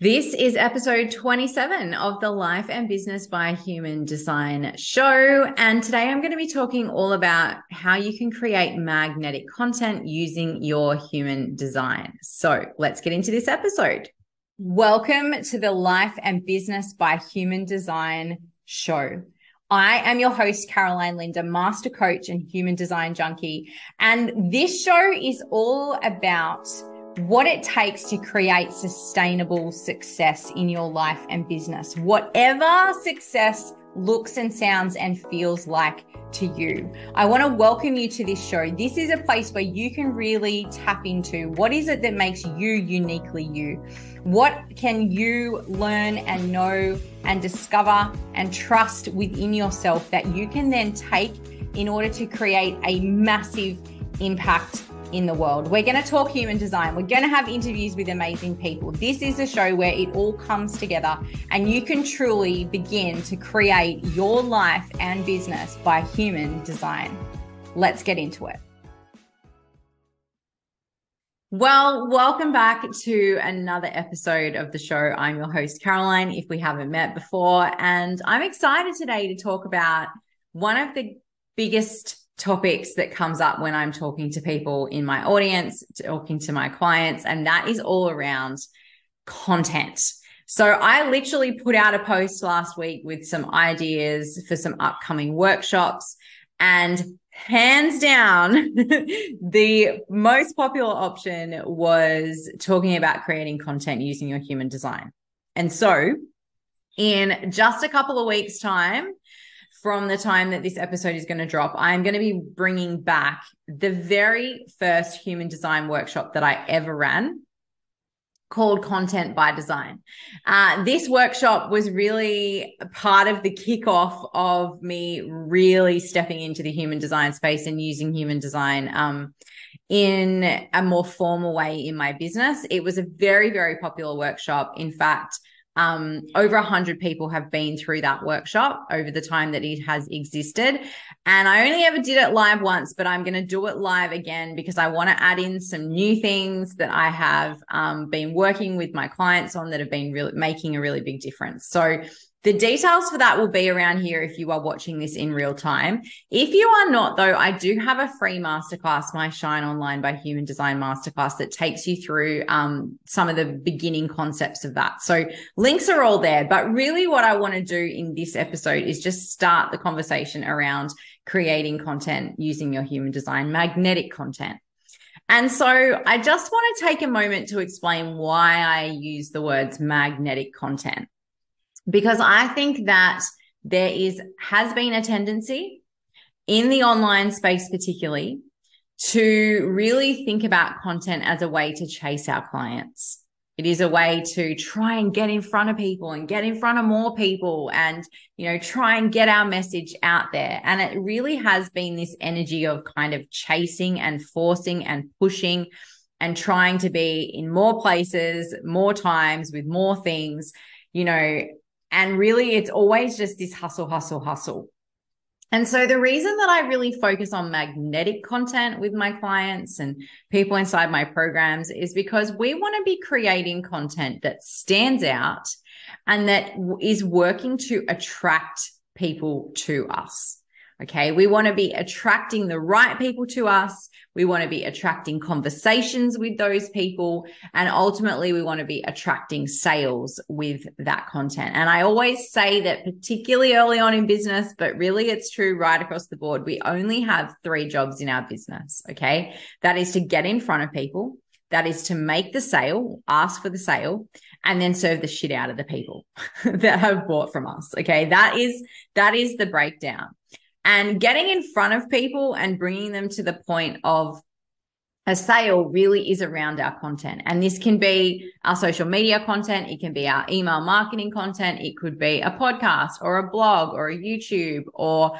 This is episode 27 of the Life and Business by Human Design show. And today I'm going to be talking all about how you can create magnetic content using your human design. So let's get into this episode. Welcome to the Life and Business by Human Design show. I am your host, Caroline Linda, master coach and human design junkie. And this show is all about what it takes to create sustainable success in your life and business, whatever success looks and sounds and feels like to you. I want to welcome you to this show. This is a place where you can really tap into what is it that makes you uniquely you? What can you learn and know and discover and trust within yourself that you can then take in order to create a massive impact in the world. We're going to talk human design. We're going to have interviews with amazing people. This is a show where it all comes together and you can truly begin to create your life and business by human design. Let's get into it. Well, welcome back to another episode of the show. I'm your host, Caroline, if we haven't met before. And I'm excited today to talk about one of the biggest topics that comes up when I'm talking to people in my audience, talking to my clients, and that is all around content. So I literally put out a post last week with some ideas for some upcoming workshops and hands down the most popular option was talking about creating content using your human design. And so in just a couple of weeks time, from the time that this episode is going to drop, I'm going to be bringing back the very first human design workshop that I ever ran called Content by Design. Uh, this workshop was really part of the kickoff of me really stepping into the human design space and using human design um, in a more formal way in my business. It was a very, very popular workshop. In fact, um, over 100 people have been through that workshop over the time that it has existed. And I only ever did it live once, but I'm going to do it live again because I want to add in some new things that I have um, been working with my clients on that have been really making a really big difference. So the details for that will be around here if you are watching this in real time. If you are not, though, I do have a free masterclass, my Shine Online by Human Design Masterclass, that takes you through um, some of the beginning concepts of that. So links are all there. But really, what I want to do in this episode is just start the conversation around creating content using your human design, magnetic content. And so I just want to take a moment to explain why I use the words magnetic content because I think that there is has been a tendency in the online space particularly to really think about content as a way to chase our clients. It is a way to try and get in front of people and get in front of more people and, you know, try and get our message out there. And it really has been this energy of kind of chasing and forcing and pushing and trying to be in more places, more times with more things, you know, and really, it's always just this hustle, hustle, hustle. And so the reason that I really focus on magnetic content with my clients and people inside my programs is because we want to be creating content that stands out and that is working to attract people to us. Okay. We want to be attracting the right people to us. We want to be attracting conversations with those people. And ultimately, we want to be attracting sales with that content. And I always say that, particularly early on in business, but really it's true right across the board. We only have three jobs in our business. Okay. That is to get in front of people. That is to make the sale, ask for the sale, and then serve the shit out of the people that have bought from us. Okay. That is, that is the breakdown and getting in front of people and bringing them to the point of a sale really is around our content. And this can be our social media content. It can be our email marketing content. It could be a podcast or a blog or a YouTube or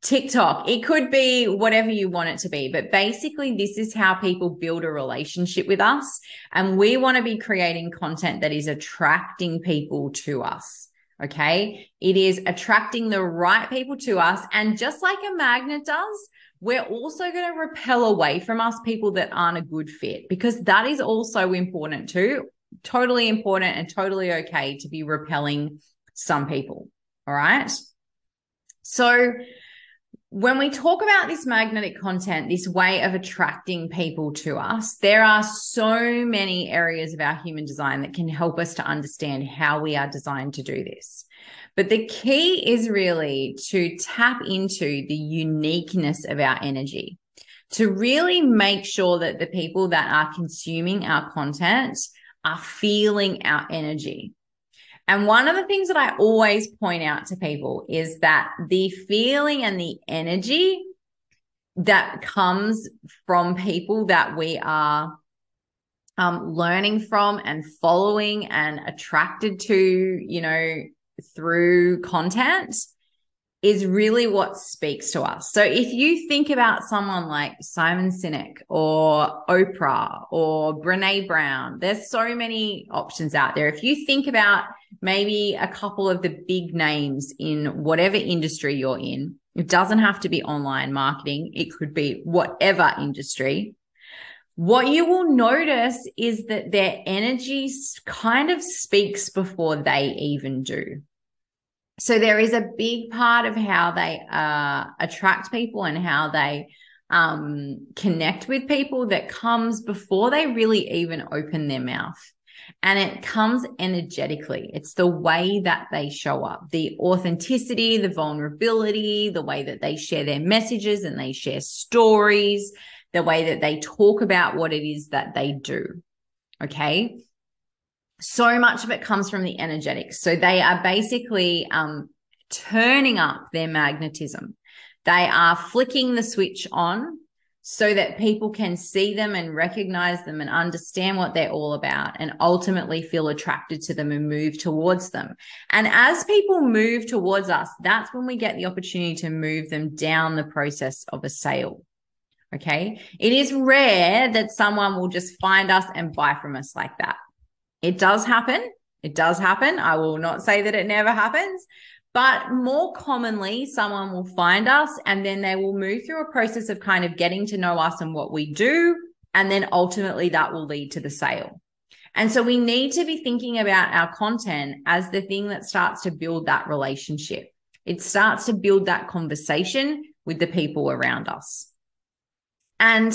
TikTok. It could be whatever you want it to be. But basically, this is how people build a relationship with us. And we want to be creating content that is attracting people to us. Okay. It is attracting the right people to us. And just like a magnet does, we're also going to repel away from us people that aren't a good fit because that is also important too. totally important and totally okay to be repelling some people. All right. So, when we talk about this magnetic content, this way of attracting people to us, there are so many areas of our human design that can help us to understand how we are designed to do this. But the key is really to tap into the uniqueness of our energy, to really make sure that the people that are consuming our content are feeling our energy. And one of the things that I always point out to people is that the feeling and the energy that comes from people that we are um, learning from and following and attracted to, you know, through content is really what speaks to us. So if you think about someone like Simon Sinek or Oprah or Brene Brown, there's so many options out there. If you think about maybe a couple of the big names in whatever industry you're in, it doesn't have to be online marketing. It could be whatever industry. What you will notice is that their energy kind of speaks before they even do so there is a big part of how they uh, attract people and how they um, connect with people that comes before they really even open their mouth. And it comes energetically. It's the way that they show up, the authenticity, the vulnerability, the way that they share their messages and they share stories, the way that they talk about what it is that they do. Okay so much of it comes from the energetics. So they are basically um, turning up their magnetism. They are flicking the switch on so that people can see them and recognize them and understand what they're all about and ultimately feel attracted to them and move towards them. And as people move towards us, that's when we get the opportunity to move them down the process of a sale. Okay. It is rare that someone will just find us and buy from us like that. It does happen. It does happen. I will not say that it never happens, but more commonly, someone will find us and then they will move through a process of kind of getting to know us and what we do. And then ultimately that will lead to the sale. And so we need to be thinking about our content as the thing that starts to build that relationship. It starts to build that conversation with the people around us. And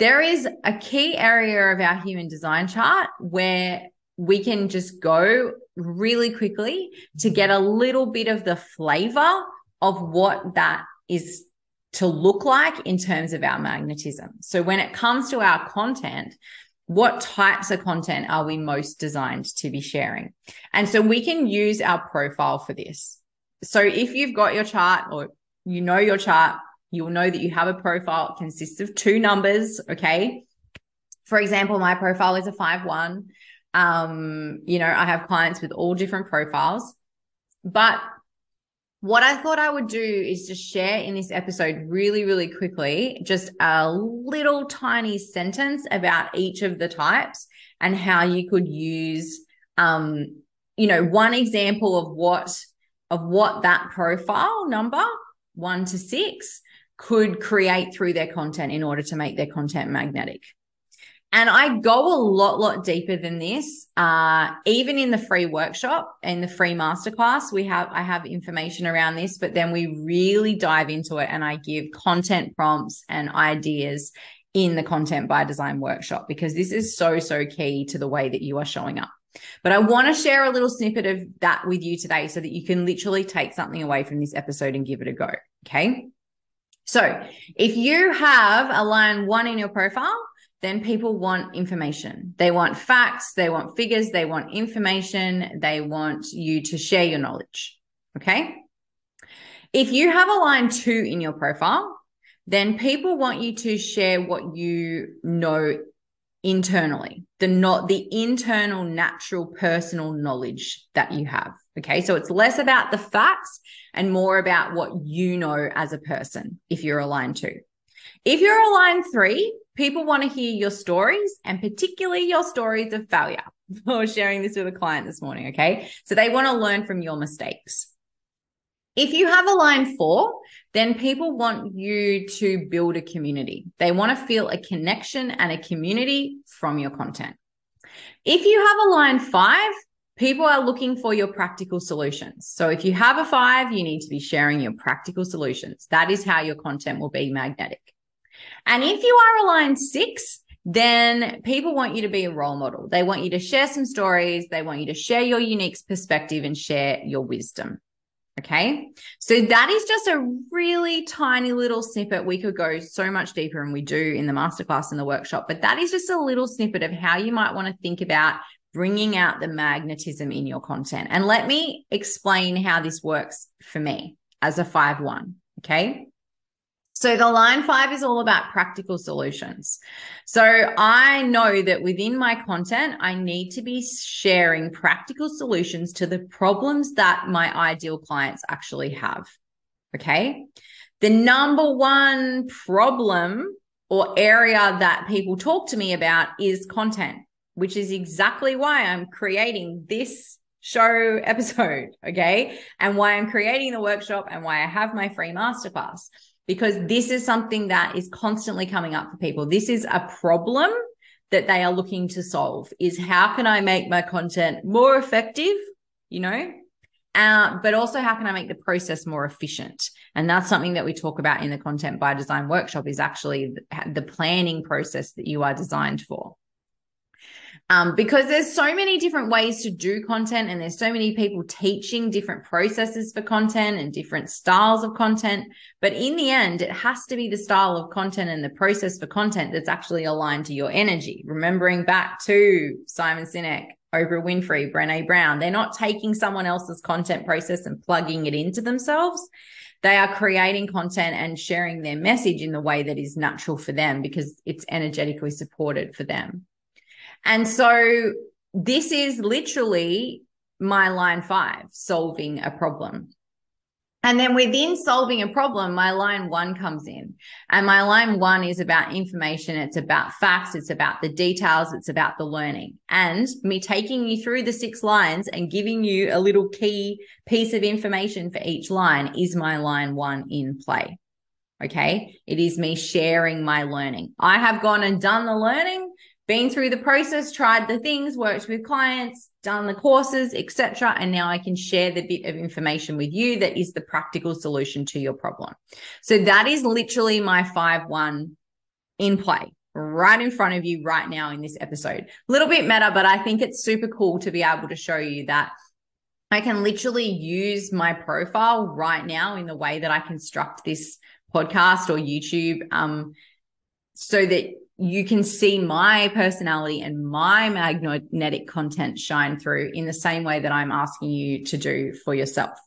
there is a key area of our human design chart where we can just go really quickly to get a little bit of the flavor of what that is to look like in terms of our magnetism. So when it comes to our content, what types of content are we most designed to be sharing? And so we can use our profile for this. So if you've got your chart or you know your chart, you'll know that you have a profile. It consists of two numbers. Okay. For example, my profile is a five one. Um, you know, I have clients with all different profiles, but what I thought I would do is just share in this episode really, really quickly, just a little tiny sentence about each of the types and how you could use, um, you know, one example of what, of what that profile number one to six could create through their content in order to make their content magnetic. And I go a lot, lot deeper than this. Uh, even in the free workshop and the free masterclass, we have, I have information around this, but then we really dive into it and I give content prompts and ideas in the content by design workshop because this is so, so key to the way that you are showing up. But I want to share a little snippet of that with you today so that you can literally take something away from this episode and give it a go. Okay. So if you have a line one in your profile, then people want information. They want facts, they want figures, they want information, they want you to share your knowledge. Okay. If you have a line two in your profile, then people want you to share what you know internally, the not the internal, natural, personal knowledge that you have. Okay. So it's less about the facts and more about what you know as a person if you're aligned two. If you're aligned three, people want to hear your stories and particularly your stories of failure. I was sharing this with a client this morning. Okay. So they want to learn from your mistakes. If you have a line four, then people want you to build a community. They want to feel a connection and a community from your content. If you have a line five, people are looking for your practical solutions. So if you have a five, you need to be sharing your practical solutions. That is how your content will be magnetic. And if you are a line six, then people want you to be a role model. They want you to share some stories. They want you to share your unique perspective and share your wisdom. Okay. So that is just a really tiny little snippet. We could go so much deeper and we do in the masterclass and the workshop, but that is just a little snippet of how you might want to think about bringing out the magnetism in your content. And let me explain how this works for me as a 5 1. Okay. So the line five is all about practical solutions. So I know that within my content, I need to be sharing practical solutions to the problems that my ideal clients actually have. Okay. The number one problem or area that people talk to me about is content, which is exactly why I'm creating this show episode. Okay. And why I'm creating the workshop and why I have my free masterclass because this is something that is constantly coming up for people. This is a problem that they are looking to solve is how can I make my content more effective, you know, uh, but also how can I make the process more efficient? And that's something that we talk about in the content by design workshop is actually the, the planning process that you are designed for um, because there's so many different ways to do content and there's so many people teaching different processes for content and different styles of content. But in the end it has to be the style of content and the process for content that's actually aligned to your energy. Remembering back to simon sinek oprah winfrey brene brown they're not taking someone else's content process and plugging it into themselves. They are creating content and sharing their message in the way that is natural for them because it's energetically supported for them and so this is literally my line five, solving a problem. And then within solving a problem, my line one comes in. And my line one is about information. It's about facts. It's about the details. It's about the learning. And me taking you through the six lines and giving you a little key piece of information for each line is my line one in play. Okay. It is me sharing my learning. I have gone and done the learning been through the process, tried the things, worked with clients, done the courses, etc. And now I can share the bit of information with you that is the practical solution to your problem. So that is literally my 5-1 in play right in front of you right now in this episode. A little bit meta, but I think it's super cool to be able to show you that I can literally use my profile right now in the way that I construct this podcast or YouTube um, so that you can see my personality and my magnetic content shine through in the same way that I'm asking you to do for yourself.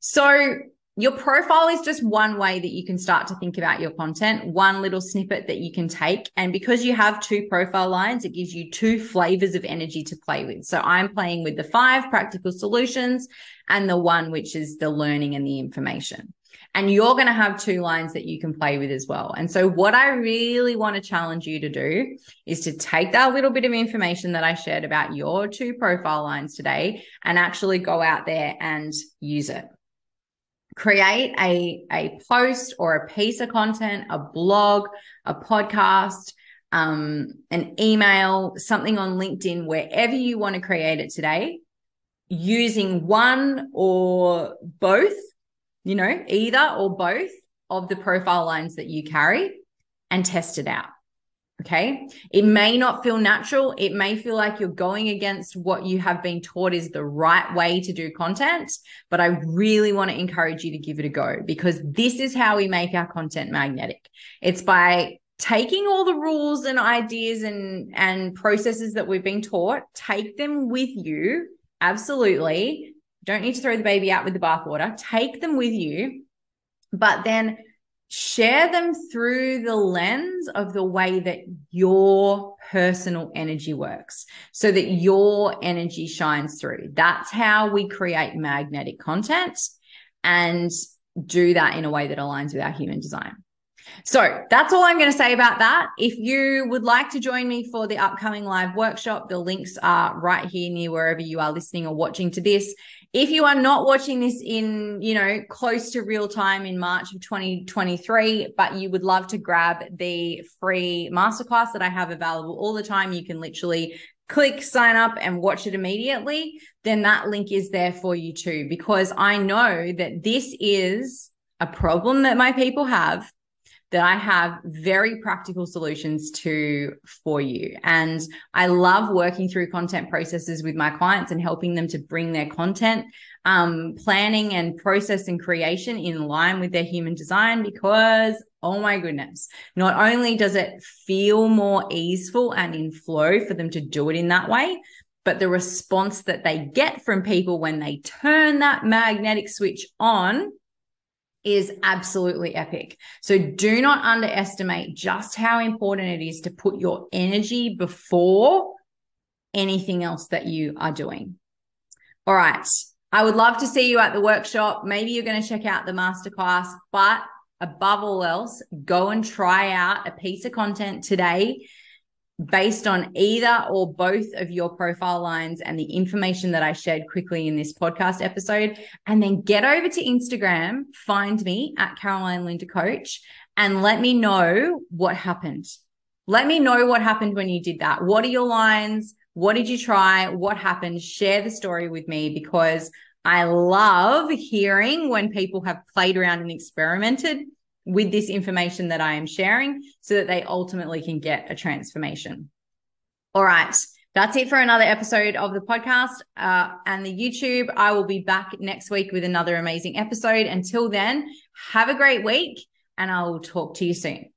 So your profile is just one way that you can start to think about your content, one little snippet that you can take. And because you have two profile lines, it gives you two flavors of energy to play with. So I'm playing with the five practical solutions and the one, which is the learning and the information. And you're going to have two lines that you can play with as well. And so, what I really want to challenge you to do is to take that little bit of information that I shared about your two profile lines today and actually go out there and use it. Create a, a post or a piece of content, a blog, a podcast, um, an email, something on LinkedIn, wherever you want to create it today, using one or both you know, either or both of the profile lines that you carry and test it out. Okay. It may not feel natural. It may feel like you're going against what you have been taught is the right way to do content, but I really want to encourage you to give it a go because this is how we make our content magnetic. It's by taking all the rules and ideas and, and processes that we've been taught, take them with you. Absolutely don't need to throw the baby out with the bathwater. Take them with you, but then share them through the lens of the way that your personal energy works so that your energy shines through. That's how we create magnetic content and do that in a way that aligns with our human design. So that's all I'm going to say about that. If you would like to join me for the upcoming live workshop, the links are right here near wherever you are listening or watching to this. If you are not watching this in, you know, close to real time in March of 2023, but you would love to grab the free masterclass that I have available all the time, you can literally click sign up and watch it immediately, then that link is there for you too. Because I know that this is a problem that my people have that I have very practical solutions to for you. And I love working through content processes with my clients and helping them to bring their content um, planning and process and creation in line with their human design because oh my goodness, not only does it feel more easeful and in flow for them to do it in that way, but the response that they get from people when they turn that magnetic switch on is absolutely epic. So do not underestimate just how important it is to put your energy before anything else that you are doing. All right. I would love to see you at the workshop. Maybe you're going to check out the masterclass, but above all else, go and try out a piece of content today based on either or both of your profile lines and the information that I shared quickly in this podcast episode. And then get over to Instagram, find me at Caroline Linda Coach, and let me know what happened. Let me know what happened when you did that. What are your lines? What did you try? What happened? Share the story with me because I love hearing when people have played around and experimented with this information that I am sharing so that they ultimately can get a transformation. All right. That's it for another episode of the podcast uh, and the YouTube. I will be back next week with another amazing episode. Until then, have a great week and I will talk to you soon.